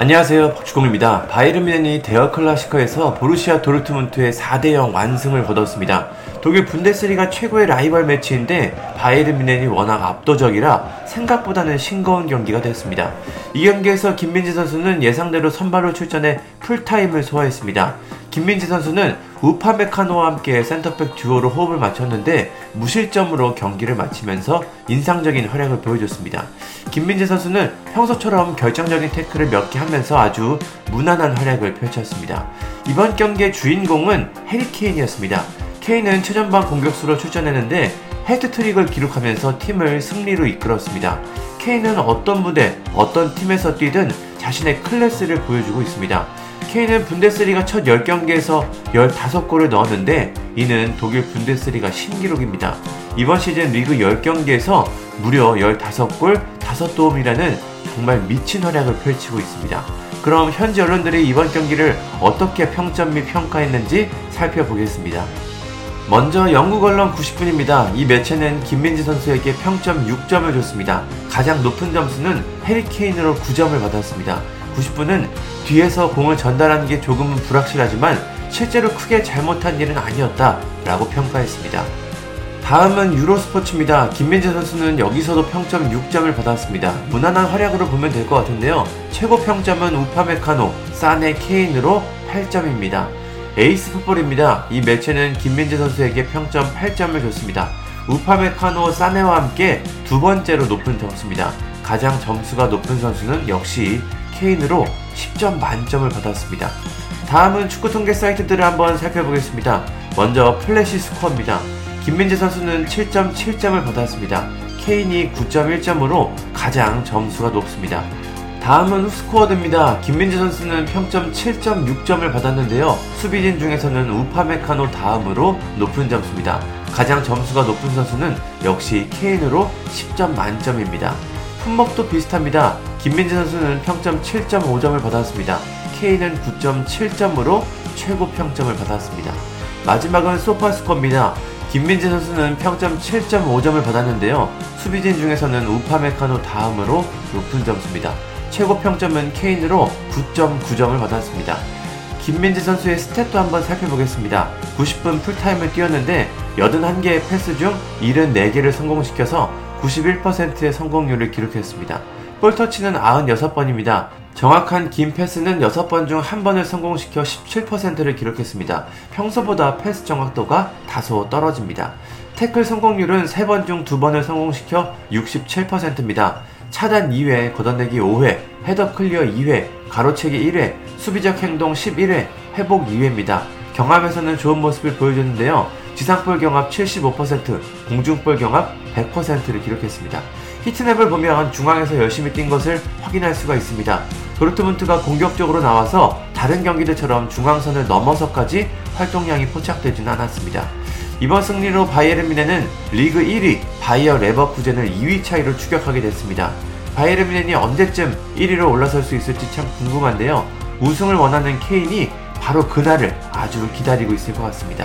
안녕하세요 박주공입니다. 바이에른 뮌헨이 Der Klassiker에서 보루시아 도르트문트에 4대0 완승을 거뒀습니다. 독일 분데스리가 최고의 라이벌 매치인데 바이에른 뮌헨이 워낙 압도적이라 생각보다는 싱거운 경기가 됐습니다. 이 경기에서 김민재 선수는 예상대로 선발로 출전해 풀타임을 소화했습니다. 김민재 선수는 우파메카노와 함께 센터백 듀오로 호흡을 맞췄는데 무실점으로 경기를 마치면서 인상적인 활약을 보여줬습니다. 김민재 선수는 평소처럼 결정적인 태클을 몇 개 하면서 아주 무난한 활약을 펼쳤습니다. 이번 경기의 주인공은 해리 케인이었습니다. 케인은 최전방 공격수로 출전했는데 해트트릭을 기록하면서 팀을 승리로 이끌었습니다. 케인은 어떤 무대, 어떤 팀에서 뛰든 자신의 클래스를 보여주고 있습니다. 케인은 분데스리가 첫 10경기에서 15골을 넣었는데 이는 독일 분데스리가 신기록입니다. 이번 시즌 리그 10경기에서 무려 15골 5도움이라는 정말 미친 활약을 펼치고 있습니다. 그럼 현지 언론들이 이번 경기를 어떻게 평점 및 평가했는지 살펴보겠습니다. 먼저 영국 언론 90분입니다. 이 매체는 김민지 선수에게 평점 6점을 줬습니다. 가장 높은 점수는 해리케인으로 9점을 받았습니다. 90분은 뒤에서 공을 전달하는 게 조금은 불확실하지만 실제로 크게 잘못한 일은 아니었다 라고 평가했습니다. 다음은 유로스포츠입니다. 김민재 선수는 여기서도 평점 6점을 받았습니다. 무난한 활약으로 보면 될 것 같은데요. 최고 평점은 우파메카노, 사네 케인으로 8점입니다. 에이스 풋볼입니다. 이 매체는 김민재 선수에게 평점 8점을 줬습니다. 우파메카노, 사네와 함께 두 번째로 높은 점수입니다. 가장 점수가 높은 선수는 역시 케인으로 10점 만점을 받았습니다. 다음은 축구 통계 사이트들을 한번 살펴보겠습니다. 먼저 플래시 스코어입니다. 김민재 선수는 7.7점을 받았습니다. 케인이 9.1점으로 가장 점수가 높습니다. 다음은 후스코어드입니다. 김민재 선수는 평점 7.6점을 받았는데요. 수비진 중에서는 우파메카노 다음으로 높은 점수입니다. 가장 점수가 높은 선수는 역시 케인으로 10점 만점입니다. 품목도 비슷합니다. 김민재 선수는 평점 7.5점을 받았습니다. K는 9.7점으로 최고 평점을 받았습니다. 마지막은 소파스코입니다. 김민재 선수는 평점 7.5점을 받았는데요. 수비진 중에서는 우파메카노 다음으로 높은 점수입니다. 최고 평점은 케인으로 9.9점을 받았습니다. 김민재 선수의 스탯도 한번 살펴보겠습니다. 90분 풀타임을 뛰었는데 81개의 패스 중 74개를 성공시켜서 91%의 성공률을 기록했습니다. 볼터치는 96번입니다. 정확한 긴 패스는 6번 중 1번을 성공시켜 17%를 기록했습니다. 평소보다 패스 정확도가 다소 떨어집니다. 태클 성공률은 3번 중 2번을 성공시켜 67%입니다. 차단 2회, 걷어내기 5회, 헤더 clear 2회, 가로채기 1회, 수비적 행동 11회, 회복 2회입니다. 경합에서는 좋은 모습을 보여줬는데요. 지상볼 경합 75%, 공중볼 경합 100%를 기록했습니다. heat map을 보면 중앙에서 열심히 뛴 것을 확인할 수가 있습니다. 도르트문트가 공격적으로 나와서 다른 경기들처럼 중앙선을 넘어서까지 활동량이 포착되지는 않았습니다. 이번 승리로 바이에른 뮌헨은 리그 1위 바이어 레버쿠젠을 2위 차이로 추격하게 됐습니다. 바이에른 뮌헨이 언제쯤 1위로 올라설 수 있을지 참 궁금한데요. 우승을 원하는 케인이 바로 그날을 아주 기다리고 있을 것 같습니다.